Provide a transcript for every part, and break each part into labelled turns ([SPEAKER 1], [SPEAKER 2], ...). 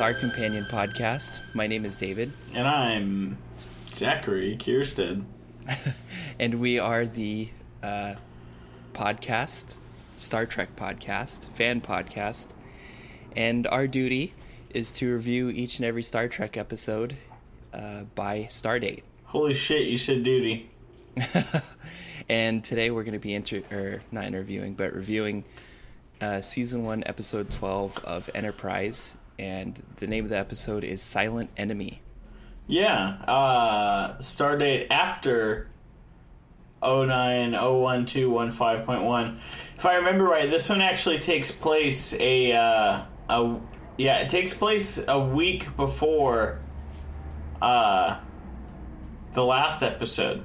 [SPEAKER 1] Welcome to the Star Companion podcast. My name is David,
[SPEAKER 2] And I'm Zachary Kierstead.
[SPEAKER 1] and we are the uh, podcast, Star Trek podcast, fan podcast. And our duty is to review each and every Star Trek episode uh, by Stardate.
[SPEAKER 2] Holy shit, you said duty.
[SPEAKER 1] And today we're going to be inter- or not interviewing, but reviewing uh, season one, episode twelve of Enterprise. And the name of the episode is Silent Enemy.
[SPEAKER 2] Yeah, uh, stardate after 0901215.1. If I remember right, this one actually takes place a, uh, a yeah, it takes place a week before uh, the last episode.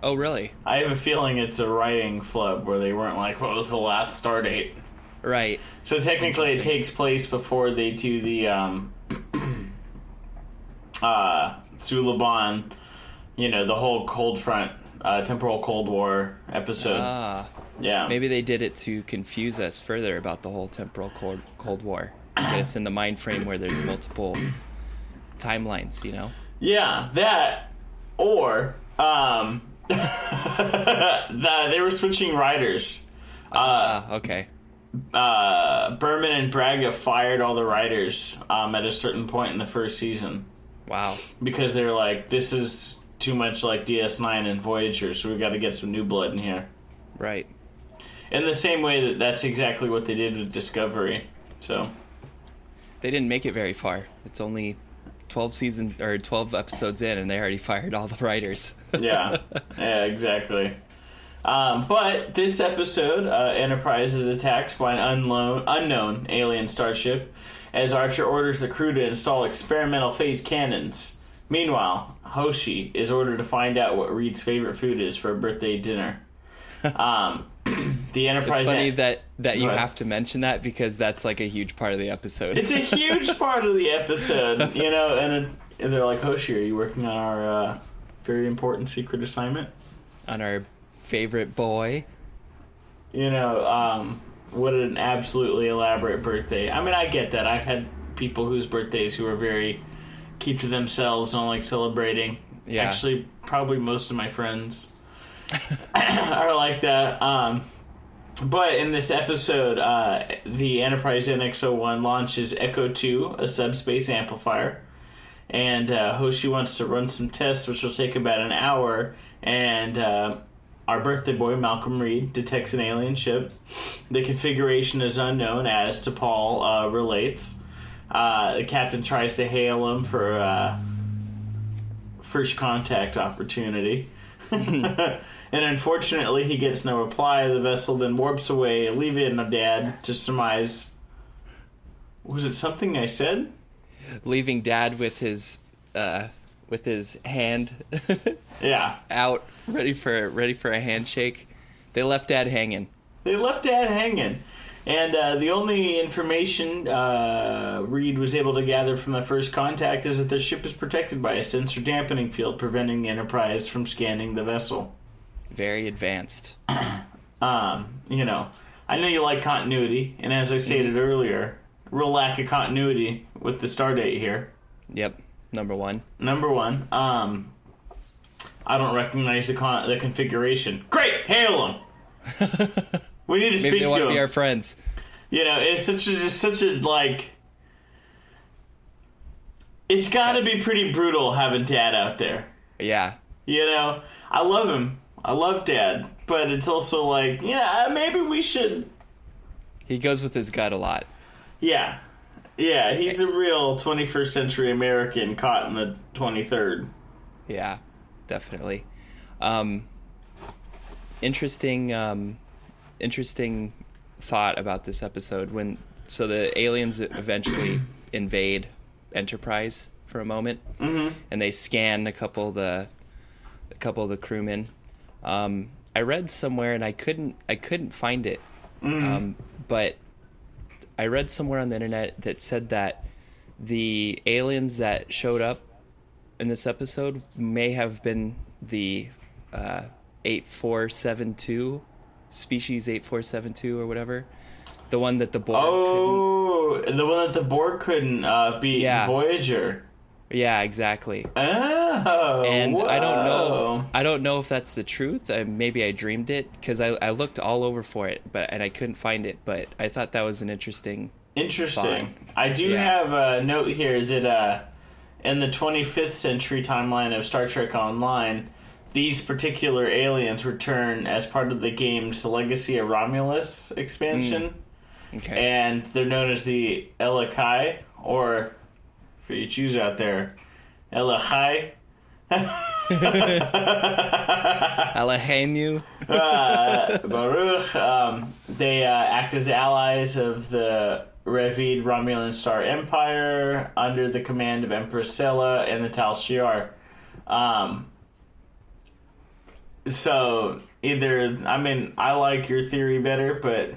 [SPEAKER 1] Oh, really?
[SPEAKER 2] I have a feeling it's a writing flub where they weren't like, what was the last star date?
[SPEAKER 1] Right.
[SPEAKER 2] So technically, it takes place before they do the um, uh, Suliban, you know, the whole Cold Front, uh, temporal Cold War episode.
[SPEAKER 1] Ah.
[SPEAKER 2] yeah,
[SPEAKER 1] Maybe they did it to confuse us further about the whole temporal Cold, Cold War. Get us in the mind frame where there's multiple timelines, you know?
[SPEAKER 2] yeah, that or um, the, they were switching writers.
[SPEAKER 1] Ah, okay.
[SPEAKER 2] Uh, Berman and Braga fired all the writers um, at a certain point in the first season.
[SPEAKER 1] Wow.
[SPEAKER 2] because they're like, this is too much like DS9 and Voyager, so we've got to get some new blood in here.
[SPEAKER 1] Right.
[SPEAKER 2] In the same way that that's exactly what they did with Discovery. So
[SPEAKER 1] They didn't make it very far. It's only 12 seasons or 12 episodes in, and they already fired all the writers.
[SPEAKER 2] yeah, yeah, exactly. Um, but this episode, uh, Enterprise is attacked by an unknown, unknown alien starship as Archer orders the crew to install experimental phase cannons. Meanwhile, Hoshi is ordered to find out what Reed's favorite food is for a birthday dinner. Um, the Enterprise.
[SPEAKER 1] It's funny that, that you have to mention that because that's like a huge part of the episode.
[SPEAKER 2] It's a huge part of the episode, you know, and, it, and they're like, Hoshi, are you working on our uh, very important secret assignment?
[SPEAKER 1] On our favorite boy.
[SPEAKER 2] You know, um, what an absolutely elaborate birthday. I mean, I get that. I've had people whose birthdays who are very keep to themselves, don't like celebrating.
[SPEAKER 1] Yeah.
[SPEAKER 2] Actually, probably most of my friends are like that. Um, but in this episode, uh, the Enterprise NX-01 launches Echo 2, a subspace amplifier. And uh, Hoshi wants to run some tests, which will take about an hour. And uh, our birthday boy, Malcolm Reed, detects an alien ship. The configuration is unknown, as T'Pol uh, relates. Uh, the captain tries to hail him for uh, first contact opportunity. and unfortunately, he gets no reply. The vessel then warps away, leaving Dad to surmise. Was it something I said?
[SPEAKER 1] Leaving dad with his uh, with his hand
[SPEAKER 2] Yeah.
[SPEAKER 1] out, ready for ready for a handshake. They left dad hanging.
[SPEAKER 2] They left Dad hanging. And uh, the only information uh, Reed was able to gather from the first contact is that the ship is protected by a sensor dampening field, preventing the Enterprise from scanning the vessel.
[SPEAKER 1] Very advanced.
[SPEAKER 2] Um, you know, I know you like continuity, and as I stated earlier, real lack of continuity with the Stardate here.
[SPEAKER 1] Yep. Number one.
[SPEAKER 2] Number one, um, I don't recognize the con- the configuration. Great, hail him. we need to
[SPEAKER 1] Maybe
[SPEAKER 2] speak
[SPEAKER 1] they want
[SPEAKER 2] to
[SPEAKER 1] to
[SPEAKER 2] him.
[SPEAKER 1] be our friends.
[SPEAKER 2] You know, it's such a it's such a like. It's got to be pretty brutal having Dad out there.
[SPEAKER 1] Yeah.
[SPEAKER 2] You know, I love him. I love Dad, but it's also like, yeah, maybe we should.
[SPEAKER 1] He goes with his gut a lot.
[SPEAKER 2] Yeah, yeah, he's a real 21st century American caught in the 23rd.
[SPEAKER 1] Yeah, definitely. Um, interesting, um, interesting thought about this episode when so the aliens eventually invade Enterprise for a moment, mm-hmm. and they scan a couple of the a couple of the crewmen. Um, I read somewhere and I couldn't I couldn't find it, um, but I read somewhere on the internet that said that the aliens that showed up in this episode may have been the uh, 8472 species 8472 or whatever the one that the Borg
[SPEAKER 2] Oh, the one that the Borg couldn't uh, beat,
[SPEAKER 1] Yeah.
[SPEAKER 2] Voyager.
[SPEAKER 1] Yeah exactly.
[SPEAKER 2] Oh,
[SPEAKER 1] and I don't know. I don't know if that's the truth. Uh, maybe I dreamed it because I, I looked all over for it but and I couldn't find it but I thought that was an interesting
[SPEAKER 2] Interesting. I do
[SPEAKER 1] Yeah.
[SPEAKER 2] have a note here that uh, in the 25th century timeline of Star Trek Online, these particular aliens return as part of the game's Legacy of Romulus expansion,
[SPEAKER 1] okay.
[SPEAKER 2] And they're known as the Elakai, or for you choose out there, Elachai.
[SPEAKER 1] Alejandro
[SPEAKER 2] Baruch. Um, they uh, act as allies of the Revid Romulan Star Empire under the command of Empress Sela and the Tal Shiar. Um, so either, I mean, I like your theory better, but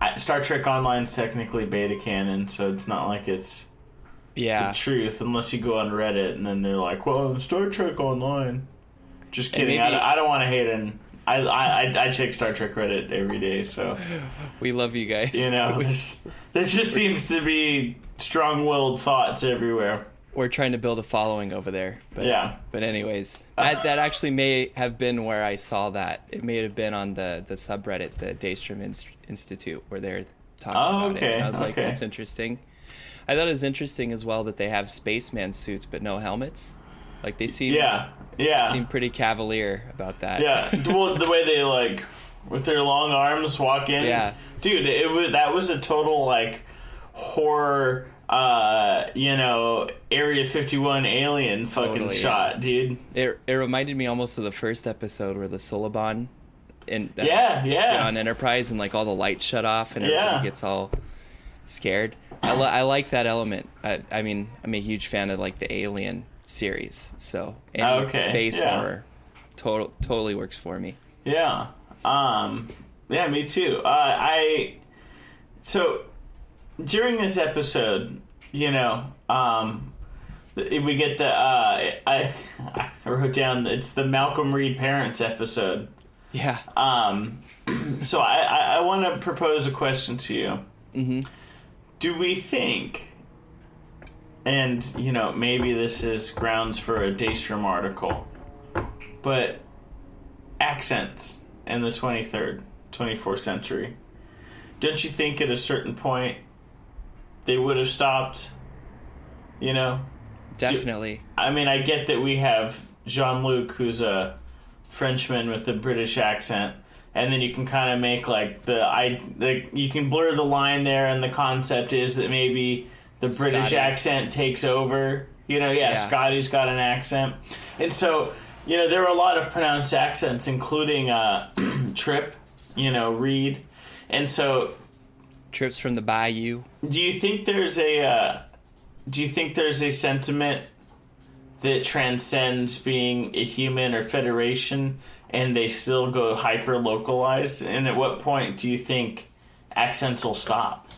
[SPEAKER 2] I, Star Trek Online's technically beta canon, so it's not like it's
[SPEAKER 1] yeah
[SPEAKER 2] the truth unless you go on Reddit and then they're like, "Well, Star Trek Online." Just kidding. I,
[SPEAKER 1] maybe-
[SPEAKER 2] don't- I don't want to hate on. I, I I I check Star Trek Reddit every day, so
[SPEAKER 1] we love you guys
[SPEAKER 2] you know there's, there just seems to be strong-willed thoughts everywhere.
[SPEAKER 1] we're trying to build a following over there. But,
[SPEAKER 2] Yeah.
[SPEAKER 1] But anyways, that that actually may have been where I saw that. It may have been on the the subreddit, the Daystrom Inst- Institute, where they're talking
[SPEAKER 2] Oh,
[SPEAKER 1] about it.
[SPEAKER 2] okay,
[SPEAKER 1] And I was like,
[SPEAKER 2] okay.
[SPEAKER 1] that's interesting. I thought it was interesting as well that they have spaceman suits but no helmets. Like they seem
[SPEAKER 2] Yeah, yeah,
[SPEAKER 1] seem pretty cavalier about that.
[SPEAKER 2] yeah. Well, the way they like with their long arms walk in.
[SPEAKER 1] Yeah.
[SPEAKER 2] dude, it was that was a total like horror. Uh, you know, Area 51 alien fucking
[SPEAKER 1] Totally,
[SPEAKER 2] shot, dude.
[SPEAKER 1] It it reminded me almost of the first episode where the Suliban in uh,
[SPEAKER 2] Yeah, yeah.
[SPEAKER 1] on Enterprise and like all the lights shut off and everybody
[SPEAKER 2] Yeah.
[SPEAKER 1] gets all scared. I, li- I like that element. I, I mean, I'm a huge fan of like the Alien series, so and
[SPEAKER 2] Okay,
[SPEAKER 1] space
[SPEAKER 2] yeah.
[SPEAKER 1] horror, total totally works for me.
[SPEAKER 2] Yeah. Um yeah, me too. Uh I so during this episode, you know, um we get the uh I I wrote down it's the Malcolm Reed parents episode.
[SPEAKER 1] Yeah,
[SPEAKER 2] Um so I I, I want to propose a question to you. Mm-hmm. Do we think and you know maybe this is grounds for a Daystrom article, but accents in the 23rd, 24th century. Don't you think at a certain point they would have stopped? You know?
[SPEAKER 1] definitely.
[SPEAKER 2] I mean, I get that we have Jean Luc, who's a Frenchman with a British accent, and then you can kind of make like the I the you can blur the line there, and the concept is that maybe the British
[SPEAKER 1] Scotty.
[SPEAKER 2] accent takes over. You know, yeah,
[SPEAKER 1] Yeah.
[SPEAKER 2] Scotty's got an accent, and so you know there are a lot of pronounced accents, including uh, Trip, you know, Reed, and so
[SPEAKER 1] Trips from the Bayou.
[SPEAKER 2] do you think there's a uh, do you think there's a sentiment that transcends being a human or federation and they still go hyper localized and at what point do you think accents will stop.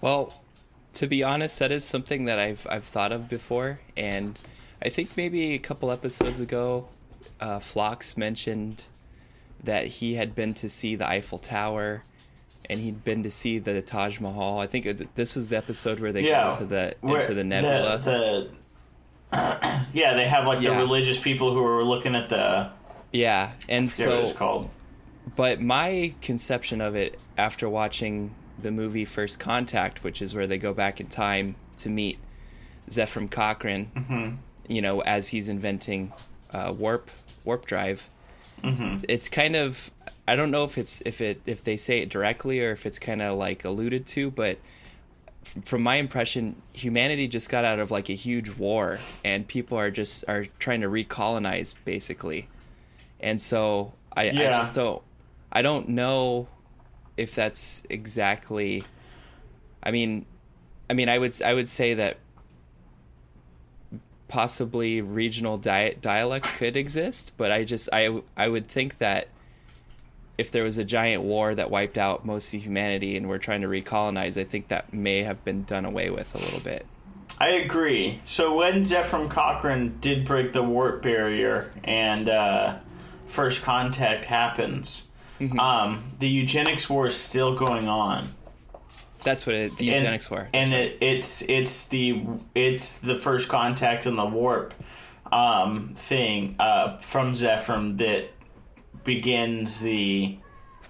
[SPEAKER 1] Well, to be honest, that is something that I've I've thought of before, and I think maybe a couple episodes ago, uh, Phlox mentioned that he had been to see the Eiffel Tower, and he'd been to see the Taj Mahal. I think it, this was the episode where they
[SPEAKER 2] Yeah,
[SPEAKER 1] go into the into the nebula.
[SPEAKER 2] The, the- yeah, they have like
[SPEAKER 1] Yeah.
[SPEAKER 2] the religious people who are looking at the.
[SPEAKER 1] Yeah, and so
[SPEAKER 2] it's called.
[SPEAKER 1] But my conception of it after watching the movie First Contact, which is where they go back in time to meet Zefram Cochrane,
[SPEAKER 2] Mm-hmm.
[SPEAKER 1] you know, as he's inventing uh, warp warp drive.
[SPEAKER 2] Mm-hmm.
[SPEAKER 1] It's kind of I don't know if it's if it if they say it directly or if it's kind of like alluded to, but from my impression, humanity just got out of like a huge war, and people are just are trying to recolonize basically, and so I, I just don't I don't know if that's exactly. I mean, I mean, I would I would say that possibly regional di- dialects could exist, but I just I I would think that if there was a giant war that wiped out most of humanity and we're trying to recolonize, I think that may have been done away with a little bit.
[SPEAKER 2] I agree. So when Zefram Cochrane did break the warp barrier and uh, first contact happens,
[SPEAKER 1] Mm-hmm.
[SPEAKER 2] um, the eugenics war is still going on.
[SPEAKER 1] That's what it, the
[SPEAKER 2] And-
[SPEAKER 1] eugenics war.
[SPEAKER 2] and it, it's it's the it's the first contact and the warp um, thing uh, from Zefram that begins the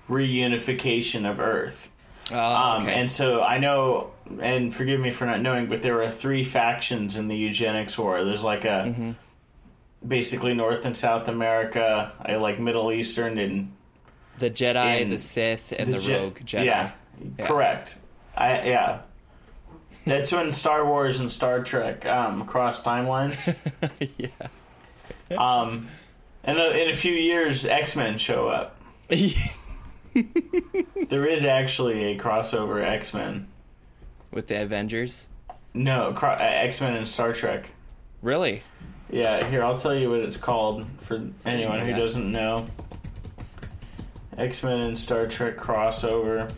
[SPEAKER 2] reunification of Earth.
[SPEAKER 1] Oh,
[SPEAKER 2] Um. And so I know, and forgive me for not knowing, but there are three factions in the eugenics war. There's like a
[SPEAKER 1] Mm-hmm.
[SPEAKER 2] Basically North and South America, I like Middle Eastern, and
[SPEAKER 1] the Jedi,
[SPEAKER 2] in
[SPEAKER 1] the Sith, and the,
[SPEAKER 2] Je-
[SPEAKER 1] Rogue Jedi.
[SPEAKER 2] Yeah,
[SPEAKER 1] Yeah.
[SPEAKER 2] correct. I yeah. That's when Star Wars and Star Trek um, cross timelines.
[SPEAKER 1] yeah.
[SPEAKER 2] Um, and uh, in a few years, X Men show up. There is actually a crossover X Men.
[SPEAKER 1] With the Avengers.
[SPEAKER 2] No, uh, X Men and Star Trek.
[SPEAKER 1] Really?
[SPEAKER 2] Yeah, here I'll tell you what it's called for anyone who doesn't know. X Men and Star Trek crossover.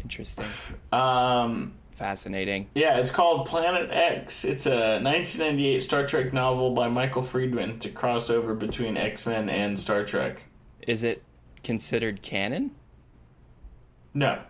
[SPEAKER 1] Interesting.
[SPEAKER 2] Um,
[SPEAKER 1] Fascinating.
[SPEAKER 2] yeah, it's called Planet X. It's a 1998 Star Trek novel by Michael Friedman. It's a crossover between X Men and Star Trek.
[SPEAKER 1] Is it considered canon?
[SPEAKER 2] No,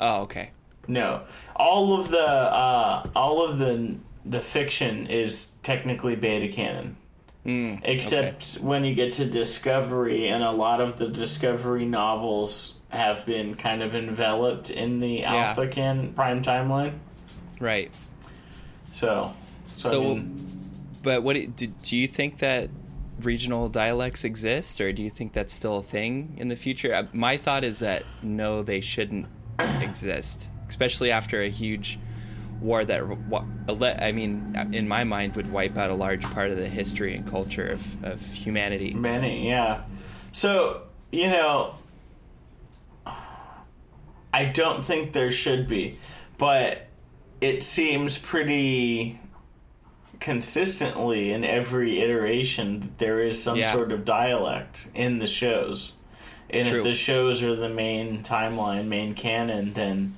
[SPEAKER 1] Oh, okay.
[SPEAKER 2] no. All of the uh, all of the the fiction is technically beta canon.
[SPEAKER 1] Mm,
[SPEAKER 2] Except when you get to Discovery, and a lot of the Discovery novels have been kind of enveloped in the
[SPEAKER 1] Yeah.
[SPEAKER 2] Alpha can prime timeline.
[SPEAKER 1] Right.
[SPEAKER 2] So, so,
[SPEAKER 1] So,
[SPEAKER 2] I mean,
[SPEAKER 1] but what do, do do you think that regional dialects exist, or do you think that's still a thing in the future? Uh, My thought is that no, they shouldn't exist, especially after a huge war that I mean, in my mind, would wipe out a large part of the history and culture of, of humanity.
[SPEAKER 2] many, yeah. So you know, I don't think there should be, but it seems pretty consistently in every iteration that there is some
[SPEAKER 1] Yeah.
[SPEAKER 2] sort of dialect in the shows. And
[SPEAKER 1] True.
[SPEAKER 2] if the shows are the main timeline, main canon, then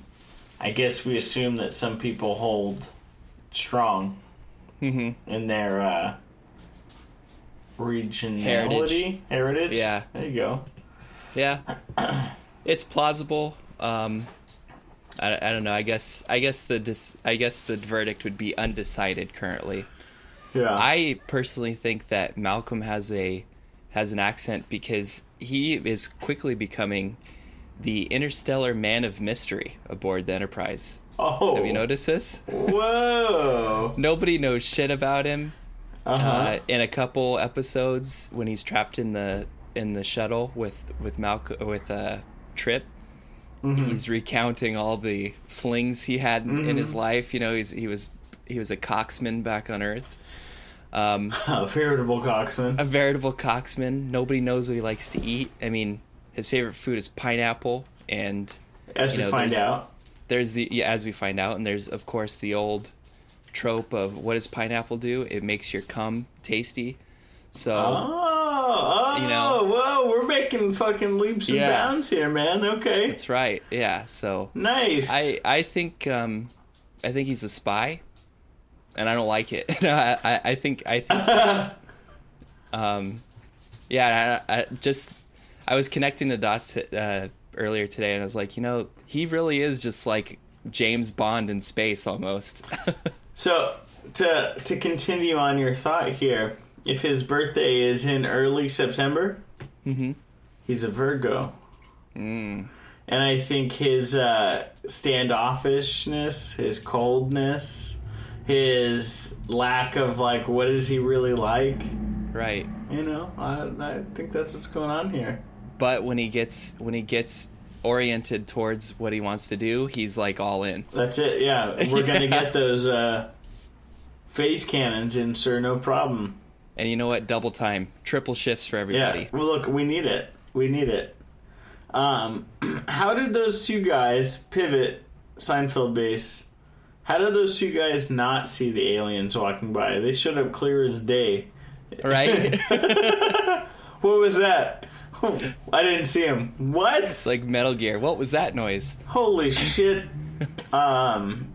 [SPEAKER 2] I guess we assume that some people hold strong
[SPEAKER 1] Mhm.
[SPEAKER 2] in their uh, regionality,
[SPEAKER 1] Heritage.
[SPEAKER 2] heritage.
[SPEAKER 1] Yeah.
[SPEAKER 2] there you go.
[SPEAKER 1] Yeah, it's plausible. Um, I, I don't know. I guess I guess the dis- I guess the verdict would be undecided currently.
[SPEAKER 2] Yeah,
[SPEAKER 1] I personally think that Malcolm has a has an accent because he is quickly becoming the interstellar man of mystery aboard the Enterprise.
[SPEAKER 2] oh,
[SPEAKER 1] Have you noticed this?
[SPEAKER 2] Whoa.
[SPEAKER 1] Nobody knows shit about him.
[SPEAKER 2] Uh-huh.
[SPEAKER 1] Uh, in a couple episodes, when he's trapped in the in the shuttle with with Malcolm with uh, Trip,
[SPEAKER 2] Mm-hmm.
[SPEAKER 1] he's recounting all the flings he had in, in his life. You know, he's he was he was a coxman back on Earth. Um,
[SPEAKER 2] a veritable coxman.
[SPEAKER 1] a veritable coxman. Nobody knows what he likes to eat. I mean, his favorite food is pineapple, and
[SPEAKER 2] As
[SPEAKER 1] you
[SPEAKER 2] we
[SPEAKER 1] know,
[SPEAKER 2] find
[SPEAKER 1] there's-
[SPEAKER 2] out.
[SPEAKER 1] there's the yeah, as we find out, and there's of course the old trope of what does pineapple do? It makes your cum tasty. So
[SPEAKER 2] Oh,
[SPEAKER 1] you know,
[SPEAKER 2] whoa, we're making fucking leaps and
[SPEAKER 1] Yeah.
[SPEAKER 2] bounds here, man. Okay,
[SPEAKER 1] that's right. Yeah. So
[SPEAKER 2] nice.
[SPEAKER 1] I I think um, I think he's a spy, and I don't like it. I, I I think I think um, yeah. I, I just I was connecting the dots uh, earlier today, and I was like, you know, he really is just like James Bond in space almost.
[SPEAKER 2] So to to continue on your thought here, if his birthday is in early September,
[SPEAKER 1] Mm-hmm.
[SPEAKER 2] he's a Virgo,
[SPEAKER 1] Mm.
[SPEAKER 2] and I think his uh, standoffishness, his coldness, his lack of like, what is he really like?
[SPEAKER 1] right.
[SPEAKER 2] You know, I, I think that's what's going on here.
[SPEAKER 1] But when he gets when he gets oriented towards what he wants to do, he's like all in.
[SPEAKER 2] That's it. Yeah, we're gonna get those uh, phase cannons in, sir. No problem.
[SPEAKER 1] And you know what? Double time, triple shifts for everybody. Yeah.
[SPEAKER 2] Well, look, we need it. We need it. Um, how did those two guys pivot Seinfeld base? How did those two guys not see the aliens walking by? They showed up clear as day.
[SPEAKER 1] Right?
[SPEAKER 2] What was that? I didn't see him. What?
[SPEAKER 1] it's like Metal Gear. What was that noise?
[SPEAKER 2] Holy shit. Um,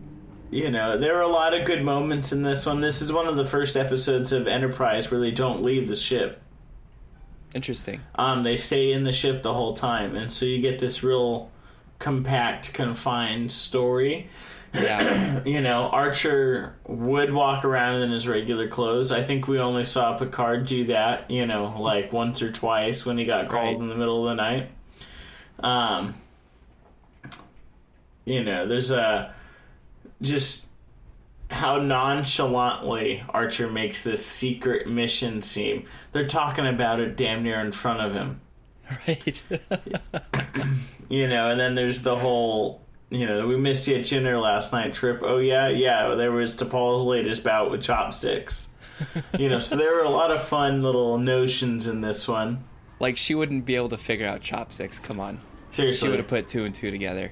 [SPEAKER 2] you know, there were a lot of good moments in this one. This is one of the first episodes of Enterprise where they don't leave the ship.
[SPEAKER 1] Interesting.
[SPEAKER 2] Um, they stay in the ship the whole time, and so you get this real compact, confined story.
[SPEAKER 1] Yeah.
[SPEAKER 2] You know, Archer would walk around in his regular clothes. I think we only saw Picard do that, you know, like once or twice when he got called
[SPEAKER 1] Right.
[SPEAKER 2] in the middle of the night. Um, you know, there's a just how nonchalantly Archer makes this secret mission seem. They're talking about it damn near in front of him.
[SPEAKER 1] right.
[SPEAKER 2] You know, and then there's the whole, you know, we missed you at dinner last night trip. Oh, yeah, yeah, there was T'Pol's latest bout with chopsticks. you know, so there were a lot of fun little notions in this one.
[SPEAKER 1] like she wouldn't be able to figure out chopsticks. Come on.
[SPEAKER 2] Seriously.
[SPEAKER 1] She would have put two and two together.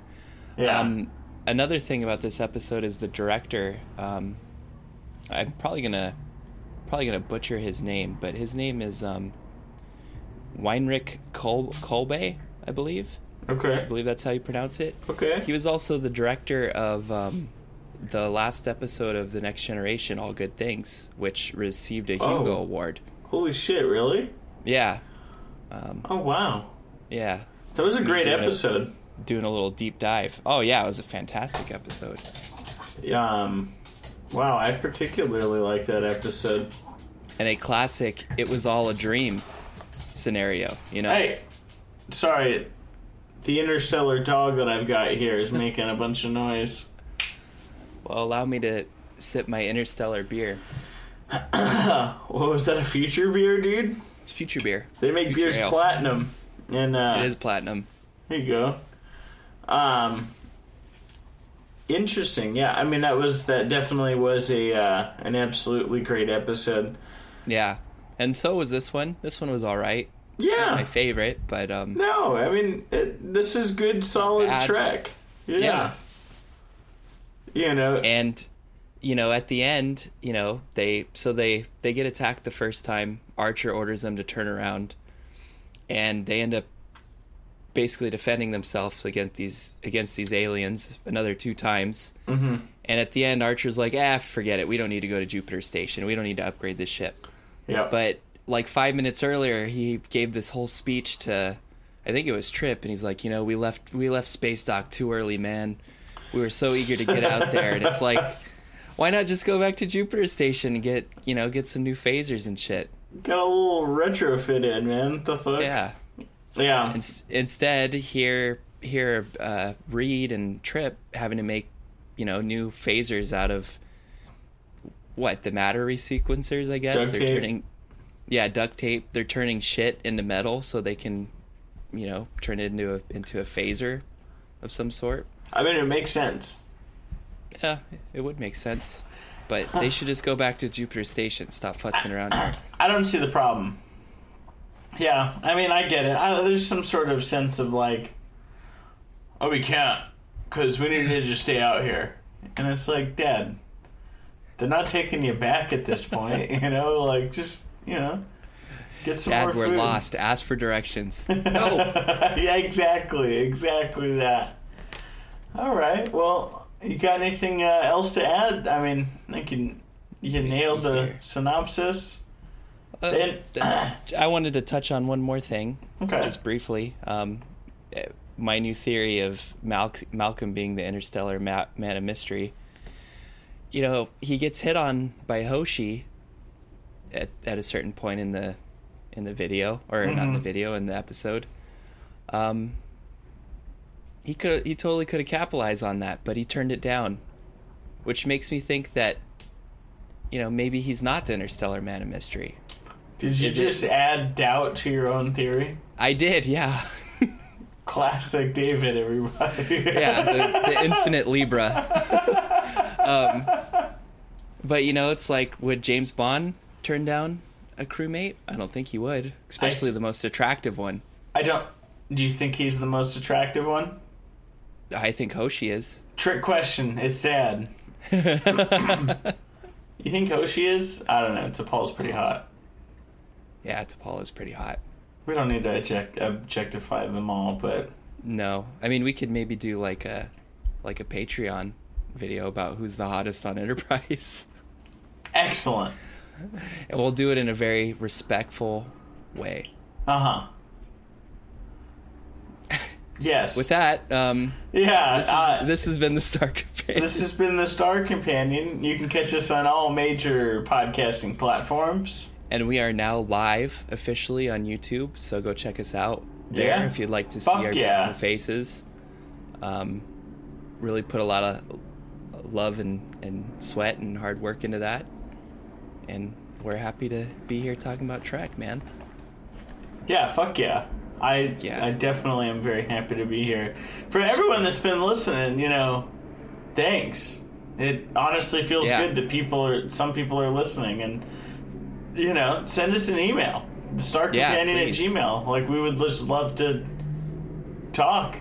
[SPEAKER 2] yeah.
[SPEAKER 1] Um, another thing about this episode is the director. Um, I'm probably gonna probably gonna butcher his name, but his name is um, Winrich Kol- Kolbe, I believe. I believe that's how you pronounce it.
[SPEAKER 2] Okay.
[SPEAKER 1] He was also the director of um, the last episode of The Next Generation, All Good Things, which received a
[SPEAKER 2] Oh.
[SPEAKER 1] Hugo Award.
[SPEAKER 2] Holy shit, really?
[SPEAKER 1] Yeah,
[SPEAKER 2] Oh, wow.
[SPEAKER 1] yeah.
[SPEAKER 2] That was a great
[SPEAKER 1] doing
[SPEAKER 2] episode.
[SPEAKER 1] Doing a little deep dive. Oh yeah, it was a fantastic episode.
[SPEAKER 2] Um, wow, I particularly like that episode.
[SPEAKER 1] And a classic "It was all a dream" scenario. You know,
[SPEAKER 2] Hey, sorry, the interstellar dog that I've got here is making a bunch of noise.
[SPEAKER 1] well, allow me to sip my interstellar beer.
[SPEAKER 2] What was that? A future beer, dude?
[SPEAKER 1] It's future beer.
[SPEAKER 2] They make
[SPEAKER 1] Future
[SPEAKER 2] beers
[SPEAKER 1] ale.
[SPEAKER 2] platinum, and uh,
[SPEAKER 1] It is platinum.
[SPEAKER 2] Here you go. Um, interesting. Yeah, I mean that was that definitely was a uh, an absolutely great episode.
[SPEAKER 1] Yeah, and so was this one. This one was all right.
[SPEAKER 2] Yeah.
[SPEAKER 1] my favorite, but um,
[SPEAKER 2] No, I mean it, this is good, solid
[SPEAKER 1] Bad.
[SPEAKER 2] Trek. Yeah.
[SPEAKER 1] Yeah.
[SPEAKER 2] You know.
[SPEAKER 1] and you know at the end you know they so they they get attacked the first time archer orders them to turn around and they end up basically defending themselves against these against these aliens another two times mm-hmm. and at the end archer's like ah forget it we don't need to go to jupiter station we don't need to upgrade this ship
[SPEAKER 2] yeah.
[SPEAKER 1] but like five minutes earlier he gave this whole speech to i think it was trip and he's like you know we left we left space dock too early man we were so eager to get out there and it's like why not just go back to jupiter station and get you know get some new phasers and shit
[SPEAKER 2] got a little retrofit in, man. What the fuck?
[SPEAKER 1] yeah
[SPEAKER 2] Yeah.
[SPEAKER 1] Ins- instead here here uh reed and trip having to make you know new phasers out of what the matter resequencers i guess
[SPEAKER 2] Duct
[SPEAKER 1] they're
[SPEAKER 2] tape.
[SPEAKER 1] turning yeah duct tape they're turning shit into metal so they can you know turn it into a into a phaser of some sort
[SPEAKER 2] I mean, it makes sense.
[SPEAKER 1] yeah it would make sense but they should just go back to jupiter station stop futzing around here
[SPEAKER 2] I don't see the problem. Yeah, I mean, I get it. I, there's some sort of sense of like, oh, we can't because we need to just stay out here, and it's like, Dad, they're not taking you back at this point, you know. Like, just you know, Get some
[SPEAKER 1] Dad,
[SPEAKER 2] more
[SPEAKER 1] we're
[SPEAKER 2] food.
[SPEAKER 1] lost. Ask for directions. no.
[SPEAKER 2] yeah, exactly, exactly that. All right. Well, you got anything uh, else to add? I mean, I think you, you nailed the
[SPEAKER 1] here.
[SPEAKER 2] synopsis.
[SPEAKER 1] Uh,
[SPEAKER 2] Then-
[SPEAKER 1] th- I wanted to touch on one more thing,
[SPEAKER 2] Okay.
[SPEAKER 1] just briefly. Um, eh, my new theory of Mal- Malcolm being the interstellar ma- man of mystery. You know, he gets hit on by Hoshi at at a certain point in the in the video, or not in the video, in the episode. Um, he could he totally could have capitalized on that, but he turned it down, which makes me think that. You know, maybe he's not the interstellar man of mystery.
[SPEAKER 2] Did you
[SPEAKER 1] Is it-
[SPEAKER 2] just add doubt to your own theory?
[SPEAKER 1] I did, yeah.
[SPEAKER 2] Classic David, everybody.
[SPEAKER 1] yeah, the, the infinite Libra. um, but you know, it's like, would James Bond turn down a crewmate? I don't think he would, especially the most attractive one.
[SPEAKER 2] I don't. Do you think he's the most attractive one?
[SPEAKER 1] I think Hoshi is.
[SPEAKER 2] Trick question. It's sad. you think Hoshi is? I don't know. T'Pol's pretty hot.
[SPEAKER 1] Yeah, T'Pol is pretty hot.
[SPEAKER 2] We don't need to object, objectify them all, but
[SPEAKER 1] No, I mean we could maybe do like a like a Patreon video about who's the hottest on Enterprise,
[SPEAKER 2] excellent.
[SPEAKER 1] And we'll do it in a very respectful way.
[SPEAKER 2] Uh huh. Yes.
[SPEAKER 1] With that, um,
[SPEAKER 2] yeah.
[SPEAKER 1] this, is,
[SPEAKER 2] uh,
[SPEAKER 1] this has been the Star Companion.
[SPEAKER 2] This has been the Star Companion. You can catch us on all major podcasting platforms.
[SPEAKER 1] And we are now live officially on YouTube, so go check us out there
[SPEAKER 2] Yeah.
[SPEAKER 1] if you'd like to see
[SPEAKER 2] Fuck
[SPEAKER 1] our
[SPEAKER 2] yeah.
[SPEAKER 1] beautiful faces. Um, really put a lot of love and, and sweat and hard work into that. And we're happy to be here talking about Trek, man.
[SPEAKER 2] Yeah, fuck yeah. I
[SPEAKER 1] Yeah.
[SPEAKER 2] I definitely am very happy to be here. For everyone that's been listening, you know, thanks. It honestly feels
[SPEAKER 1] Yeah.
[SPEAKER 2] good that people are some people are listening and you know, send us an email. Start Star
[SPEAKER 1] Yeah,
[SPEAKER 2] Companion at. Gmail. Like we would just love to talk.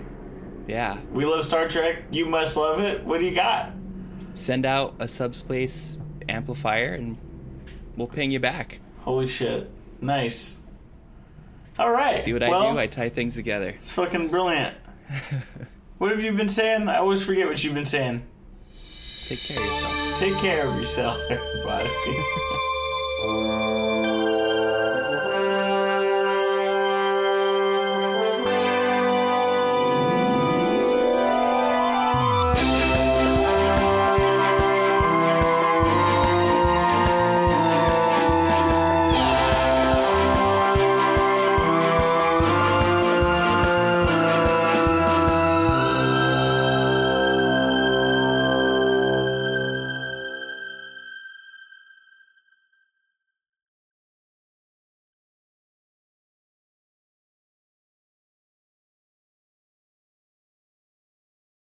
[SPEAKER 1] Yeah.
[SPEAKER 2] We love Star Trek. You must love it. What do you got?
[SPEAKER 1] Send out a subspace amplifier and we'll ping you back.
[SPEAKER 2] Holy shit. Nice. All right.
[SPEAKER 1] See what
[SPEAKER 2] well,
[SPEAKER 1] I do? I tie things together.
[SPEAKER 2] It's fucking brilliant. what have you been saying? I always forget what you've been saying.
[SPEAKER 1] Take care of yourself.
[SPEAKER 2] Take care of yourself, everybody.